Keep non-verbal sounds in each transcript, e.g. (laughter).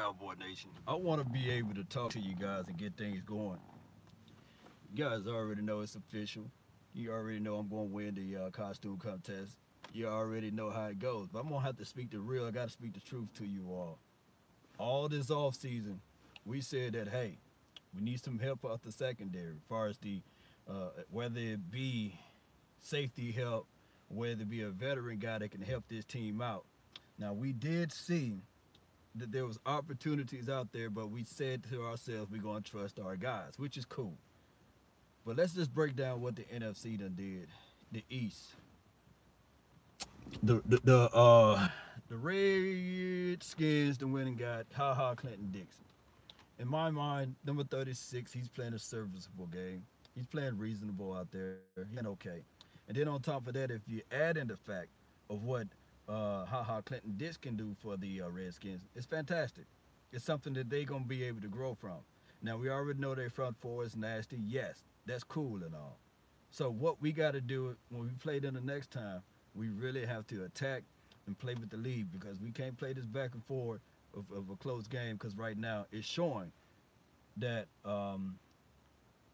Cowboy Nation. I want to be able to talk to you guys and get things going. You guys already know it's official. You already know I'm going to win the uh, costume contest. You already know how it goes. But I'm going to have to speak the real. I got to speak the truth to you all. All this off season, we said that, hey, we need some help out the secondary as far as the, uh, whether it be safety help, whether it be a veteran guy that can help this team out. Now, we did see that there was opportunities out there, but we said to ourselves we're going to trust our guys, which is cool. But let's just break down what the NFC done did. The East. The the, the uh the Redskins the winning got Ha Ha Clinton Dixon. In my mind, number 36, he's playing a serviceable game. He's playing reasonable out there. He's okay. And then on top of that, if you add in the fact of what uh, Clinton Dix can do for the uh, Redskins, it's fantastic. It's something that they're going to be able to grow from. Now, we already know their front four is nasty. Yes, that's cool and all. So what we got to do when we play them the next time, we really have to attack and play with the lead because we can't play this back and forth of, of a close game because right now it's showing that um,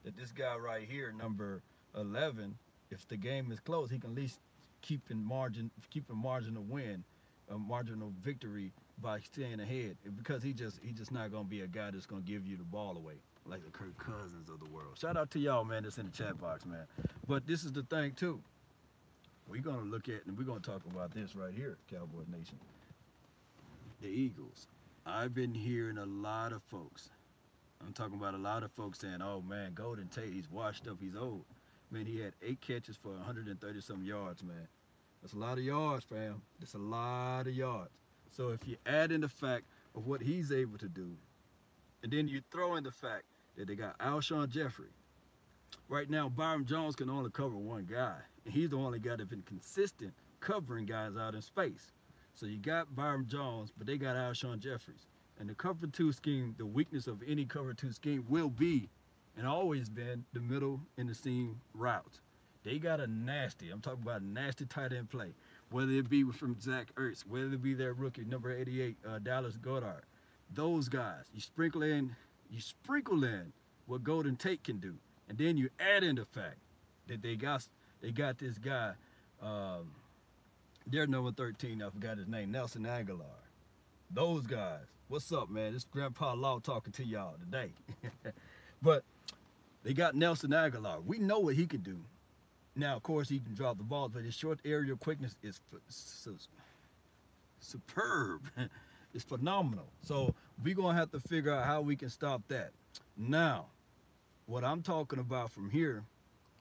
that this guy right here, number 11, if the game is close, he can at least keep in margin, keep a margin of win, a margin of victory by staying ahead because he just he just not gonna be a guy that's gonna give you the ball away like the Kirk Cousins of the world. Shout out to y'all, man, that's in the chat box, man. But this is the thing too. We're gonna look at and we're gonna talk about this right here, Cowboy Nation. The Eagles. I've been hearing a lot of folks. I'm talking about a lot of folks saying, "Oh man, Golden Tate, he's washed up, he's old." Man, he had eight catches for 130 some yards, man. That's a lot of yards, fam. That's a lot of yards. So if you add in the fact of what he's able to do, and then you throw in the fact that they got Alshon Jeffery. Right now, Byron Jones can only cover one guy, and he's the only guy that's been consistent covering guys out in space. So you got Byron Jones, but they got Alshon Jeffries. And the cover two scheme, the weakness of any cover two scheme will be, and always been, the middle and the seam routes. They got a nasty, I'm talking about nasty tight end play, whether it be from Zach Ertz, whether it be their rookie, number 88, uh, Dallas Goedert. Those guys, you sprinkle in, you sprinkle in what Golden Tate can do. And then you add in the fact that they got they got this guy, um, their number 13, I forgot his name, Nelson Agholor. Those guys. What's up, man? This Grandpa Law talking to y'all today. (laughs) but they got Nelson Agholor. We know what he can do. Now, of course, he can drop the ball, but his short area quickness is superb. (laughs) it's phenomenal. So we're going to have to figure out how we can stop that. Now, what I'm talking about from here,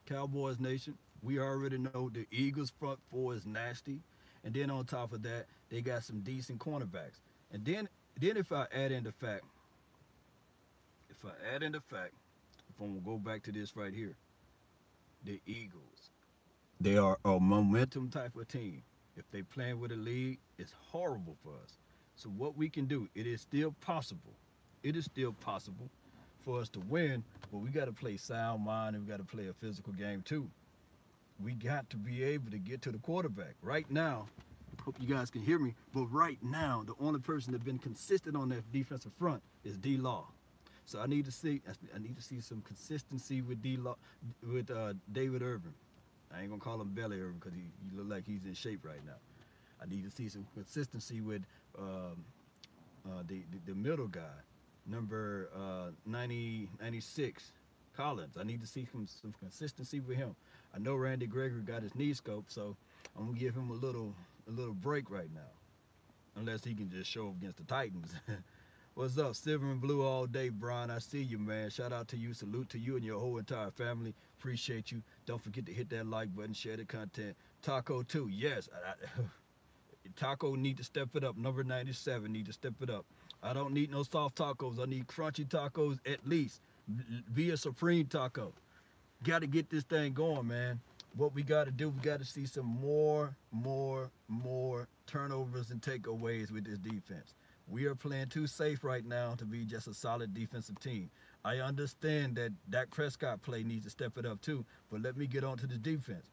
Cowboys Nation, we already know the Eagles front four is nasty. And then on top of that, they got some decent cornerbacks. And then then if I add in the fact, if I add in the fact, if I'm gonna go back to this right here, the Eagles, they are a momentum type of team. If they playing with a lead, it's horrible for us. So what we can do, it is still possible. It is still possible for us to win, but we got to play sound mind and we got to play a physical game too. We got to be able to get to the quarterback. Right now, hope you guys can hear me, but right now, the only person that's been consistent on that defensive front is D Law. So I need to see I need to see some consistency with D with uh, David Irving. I ain't gonna call him Belly Irving because he, he look like he's in shape right now. I need to see some consistency with um, uh, the, the, the middle guy, number uh, 90, 96, Collins. I need to see some, some consistency with him. I know Randy Gregory got his knee scoped, so I'm gonna give him a little a little break right now, unless he can just show up against the Titans. (laughs) What's up, Silver and Blue all day, Brian? I see you, man. Shout out to you. Salute to you and your whole entire family. Appreciate you. Don't forget to hit that like button, share the content. Taco too. Yes, I, (laughs) Taco need to step it up. Number 97 need to step it up. I don't need no soft tacos. I need crunchy tacos at least. Be a supreme taco. Got to get this thing going, man. What we got to do, we got to see some more, more, more turnovers and takeaways with this defense. We are playing too safe right now to be just a solid defensive team. I understand that Dak Prescott play needs to step it up too, but let me get on to the defense.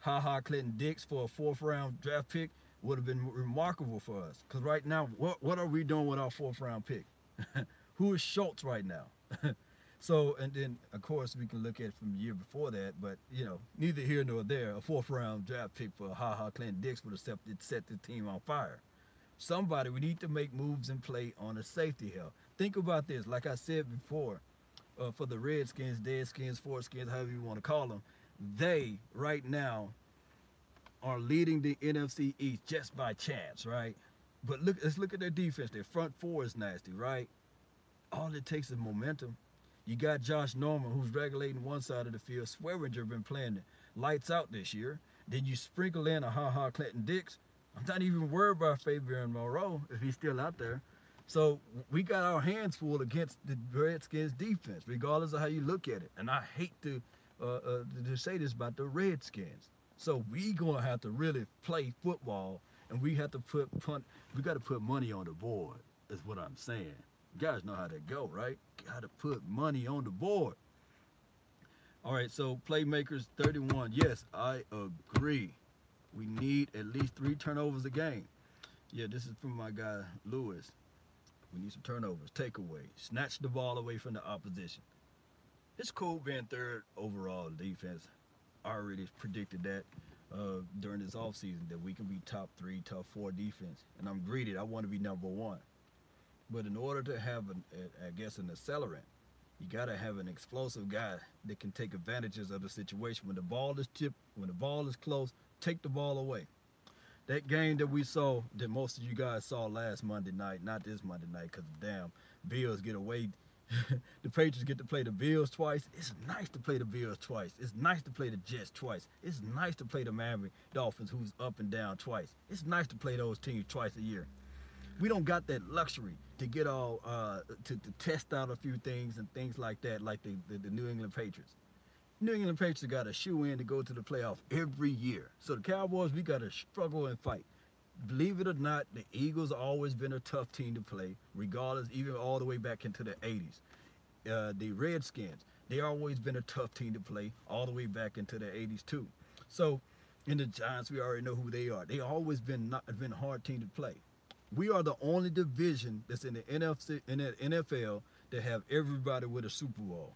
Ha ha Clinton Dix for a fourth round draft pick would have been remarkable for us. Because right now, what, what are we doing with our fourth round pick? (laughs) Who is Schultz right now? (laughs) so, and then, of course, we can look at from the year before that, but, you know, neither here nor there. A fourth round draft pick for Ha Ha Clinton Dix would have set, set the team on fire. Somebody, we need to make moves and play on a safety hill. Think about this. Like I said before, uh, for the Redskins, Deadskins, Foreskins, however you want to call them, they right now are leading the NFC East just by chance, right? But look, let's look at their defense. Their front four is nasty, right? All it takes is momentum. You got Josh Norman, who's regulating one side of the field. Swearinger been playing lights out this year. Then you sprinkle in a Ha Ha Clinton Dix. I'm not even worried about Fabian Moreau if he's still out there. So we got our hands full against the Redskins defense, regardless of how you look at it. And I hate to uh, uh, to say this about the Redskins. So we gonna have to really play football, and we have to put punt. We got to put money on the board. Is what I'm saying. You guys know how to go, right? Got to put money on the board. All right, so playmakers 31. Yes, I agree. We need at least three turnovers a game. Yeah, this is from my guy Lewis. We need some turnovers, takeaway, snatch the ball away from the opposition. It's cool being third overall defense. I already predicted that uh, during this offseason that we can be top three, top four defense. And I'm greedy. I want to be number one. But in order to have, an, I guess, an accelerant, you got to have an explosive guy that can take advantages of the situation. When the ball is tipped, when the ball is close, take the ball away that game that we saw that most of you guys saw last Monday night, not this Monday night, because damn Bills get away. (laughs) the Patriots get to play the Bills twice. It's nice to play the Bills twice. It's nice to play the Jets twice. It's nice to play the Miami Dolphins, who's up and down twice. It's nice to play those teams twice a year. We don't got that luxury to get all uh, to, to test out a few things and things like that, like the, the, the New England Patriots. New England Patriots got a shoe in to go to the playoff every year. So the Cowboys, we got to struggle and fight. Believe it or not, the Eagles always been a tough team to play, regardless, even all the way back into the 80s. Uh, the Redskins, they always been a tough team to play, all the way back into the 80s too. So, in the Giants, we already know who they are. They always been not been a hard team to play. We are the only division that's in the NFC in the NFL that have everybody with a Super Bowl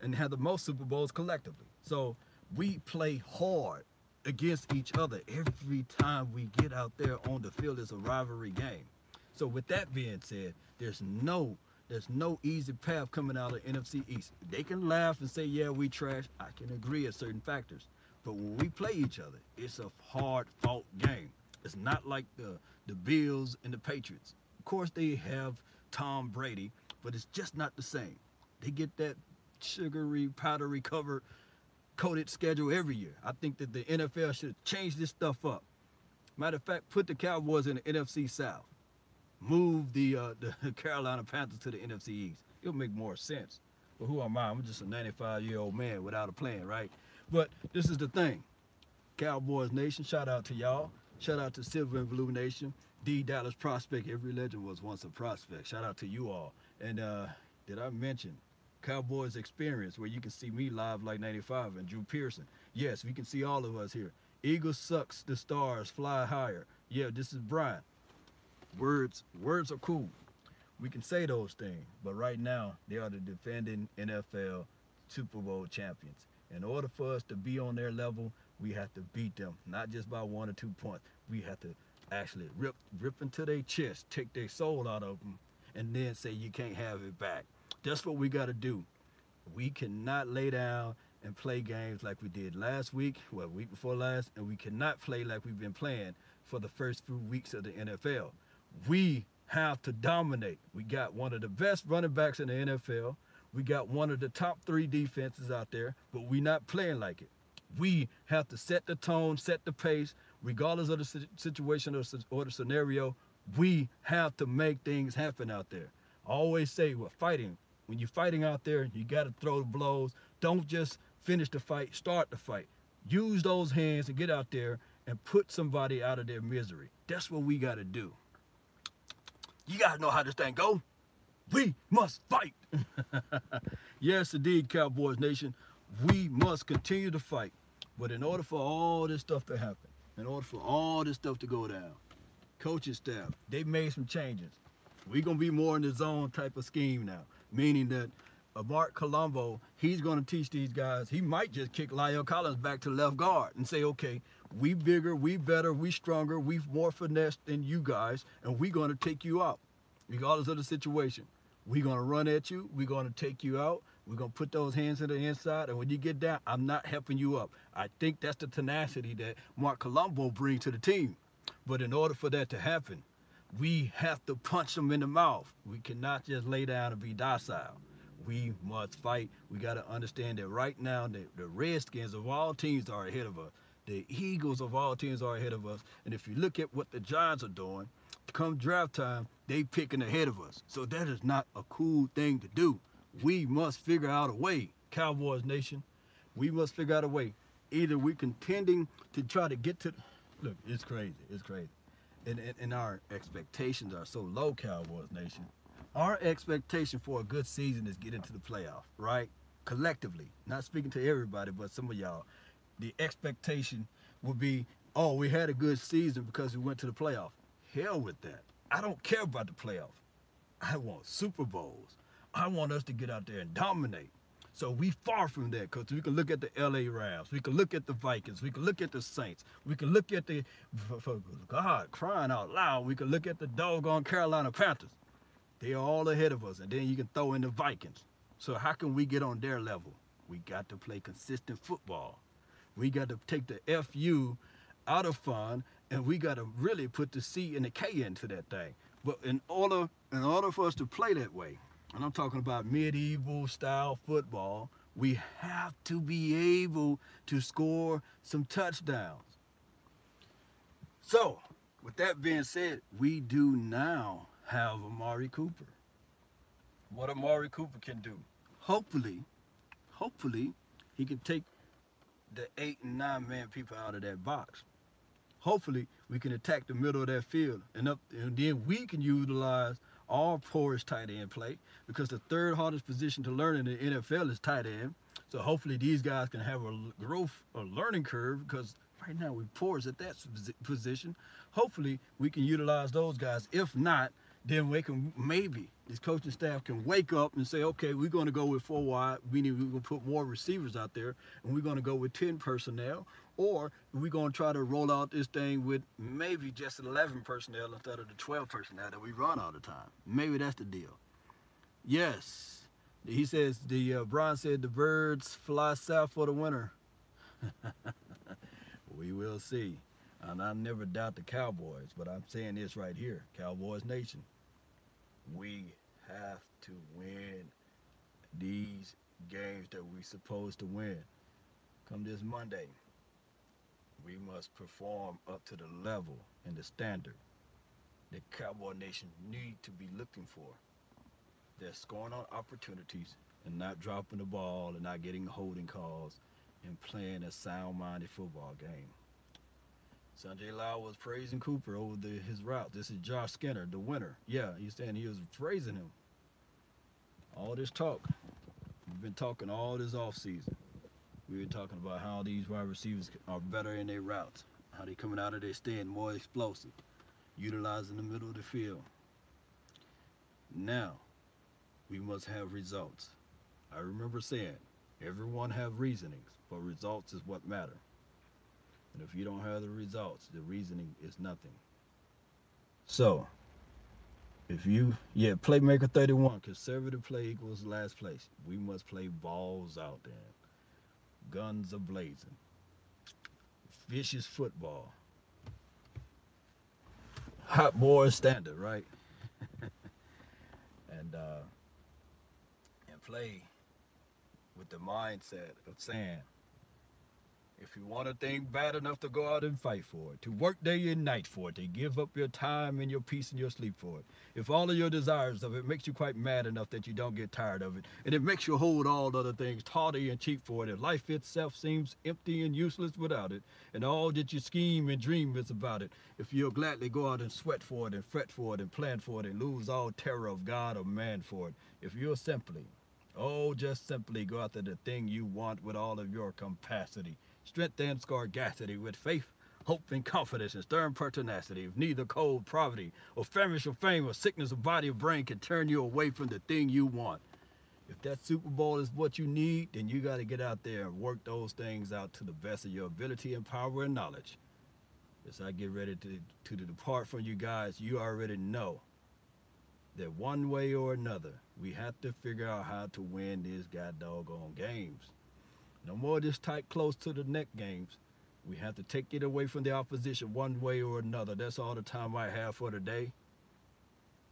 and have the most Super Bowls collectively. So we play hard against each other every time we get out there on the field. It's a rivalry game. So with that being said, there's no there's no easy path coming out of NFC East. They can laugh and say, yeah, we trash. I can agree at certain factors. But when we play each other, it's a hard fought game. It's not like the, the Bills and the Patriots. Of course, they have Tom Brady, but it's just not the same. They get that sugary, powdery covered, coated schedule every year. I think that the NFL should change this stuff up. Matter of fact, put the Cowboys in the NFC South. Move the uh, (laughs) the Carolina Panthers to the NFC East. It'll make more sense. But who am I? I'm just a 95 year old man without a plan, right? But this is the thing. Cowboys Nation, shout out to y'all. Shout out to Silver and Blue Nation. D Dallas Prospect. Every legend was once a prospect. Shout out to you all. And uh, did I mention Cowboys experience where you can see me live like 95 and Drew Pearson. Yes, we can see all of us here. Eagles sucks, the stars fly higher. Yeah, this is Brian. Words, words are cool. We can say those things, but right now they are the defending NFL Super Bowl champions. In order for us to be on their level, we have to beat them, not just by one or two points. We have to actually rip rip into their chest, take their soul out of them, and then say you can't have it back. That's what we got to do. We cannot lay down and play games like we did last week, well, week before last, and we cannot play like we've been playing for the first few weeks of the NFL. We have to dominate. We got one of the best running backs in the NFL. We got one of the top three defenses out there, but we're not playing like it. We have to set the tone, set the pace, regardless of the situation or the scenario. We have to make things happen out there. I always say we're fighting when you're fighting out there, you got to throw the blows. Don't just finish the fight, start the fight. Use those hands and get out there and put somebody out of their misery. That's what we got to do. You to know how this thing go. We must fight. (laughs) yes, indeed, Cowboys Nation. We must continue to fight. But in order for all this stuff to happen, in order for all this stuff to go down, coaching staff, they made some changes. We're gonna be more in the zone type of scheme now, meaning that Marc Colombo, he's gonna teach these guys. He might just kick La'el Collins back to left guard and say, okay, we bigger, we better, we stronger, we more finesse than you guys, and we're gonna take you out, regardless of the situation. We're gonna run at you, we're gonna take you out, we're gonna put those hands to the inside, and when you get down, I'm not helping you up. I think that's the tenacity that Marc Colombo brings to the team. But in order for that to happen, we have to punch them in the mouth. We cannot just lay down and be docile. We must fight. We got to understand that right now, the, the Redskins of all teams are ahead of us. The Eagles of all teams are ahead of us. And if you look at what the Giants are doing, come draft time, they picking ahead of us. So that is not a cool thing to do. We must figure out a way, Cowboys Nation. We must figure out a way. Either we contending to try to get to. Look, it's crazy. It's crazy. And, and, and our expectations are so low, Cowboys Nation. Our expectation for a good season is get into the playoff, right? Collectively, not speaking to everybody, but some of y'all. The expectation would be, oh, we had a good season because we went to the playoff. Hell with that. I don't care about the playoff. I want Super Bowls. I want us to get out there and dominate. So we far from that because we can look at the LA Rams, we can look at the Vikings, we can look at the Saints, we can look at the, for, for God, crying out loud, we can look at the doggone Carolina Panthers. They are all ahead of us, and then you can throw in the Vikings. So how can we get on their level? We got to play consistent football. We got to take the FU out of fun, and we got to really put the C and the K into that thing. But in order, in order for us to play that way, and I'm talking about medieval style football, we have to be able to score some touchdowns. So, with that being said, we do now have Amari Cooper. What Amari Cooper can do. Hopefully, hopefully, he can take the eight and nine man people out of that box. Hopefully, we can attack the middle of that field, and up, and then we can utilize all porous tight end play because the third hardest position to learn in the NFL is tight end. So hopefully these guys can have a growth, a learning curve because right now we're porous at that position. Hopefully we can utilize those guys. If not, then we can maybe this coaching staff can wake up and say, okay, we're going to go with four wide, meaning we're going to put more receivers out there, and we're going to go with 10 personnel, or we're going to try to roll out this thing with maybe just 11 personnel instead of the 12 personnel that we run all the time. Maybe that's the deal. Yes, he says the uh, Brian said the birds fly south for the winter. (laughs) we will see. And I never doubt the Cowboys, but I'm saying this right here, Cowboys Nation. We have to win these games that we're supposed to win. Come this Monday, we must perform up to the level and the standard that Cowboy Nation need to be looking for. They're scoring on opportunities and not dropping the ball and not getting holding calls and playing a sound-minded football game. Sanjay Lal was praising Cooper over the, his route. This is Josh Skinner, the winner. Yeah, he's saying he was praising him. All this talk, we've been talking all this off season. We were talking about how these wide receivers are better in their routes, how they coming out of their stand more explosive, utilizing the middle of the field. Now, we must have results. I remember saying, everyone have reasonings, but results is what matter. And if you don't have the results, the reasoning is nothing. So, if you, yeah, playmaker 31, conservative play equals last place. We must play balls out there. Guns are blazing. Vicious football. Hot boy standard, right? (laughs) and uh, and play with the mindset of saying, if you want a thing bad enough to go out and fight for it, to work day and night for it, to give up your time and your peace and your sleep for it. If all of your desires of it makes you quite mad enough that you don't get tired of it, and it makes you hold all other things tawdry and cheap for it, and life itself seems empty and useless without it, and all that you scheme and dream is about it, if you'll gladly go out and sweat for it and fret for it and plan for it and lose all terror of God or man for it, if you'll simply, oh, just simply go after the thing you want with all of your capacity, strength and scarcity with faith, hope and confidence and stern pertinacity. If neither cold poverty or famish or fame or sickness of body or brain can turn you away from the thing you want. If that Super Bowl is what you need, then you got to get out there and work those things out to the best of your ability and power and knowledge. As I get ready to, to depart from you guys, you already know that one way or another, we have to figure out how to win these god doggone games. No more just tight close to the neck games. We have to take it away from the opposition one way or another. That's all the time I have for today.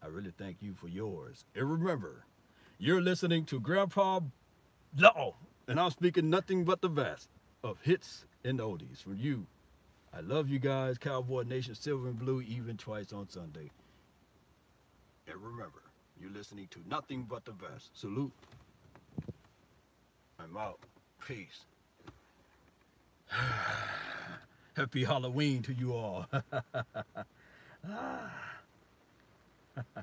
I really thank you for yours. And remember, you're listening to Grandpa Law, and I'm speaking nothing but the best of hits and oldies from you. I love you guys, Cowboy Nation, Silver and Blue, even twice on Sunday. And remember, you're listening to nothing but the best. Salute. I'm out. Peace. (sighs) Happy Halloween to you all. (laughs) Ah. (laughs)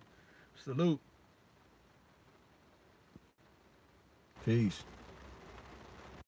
Salute. Peace.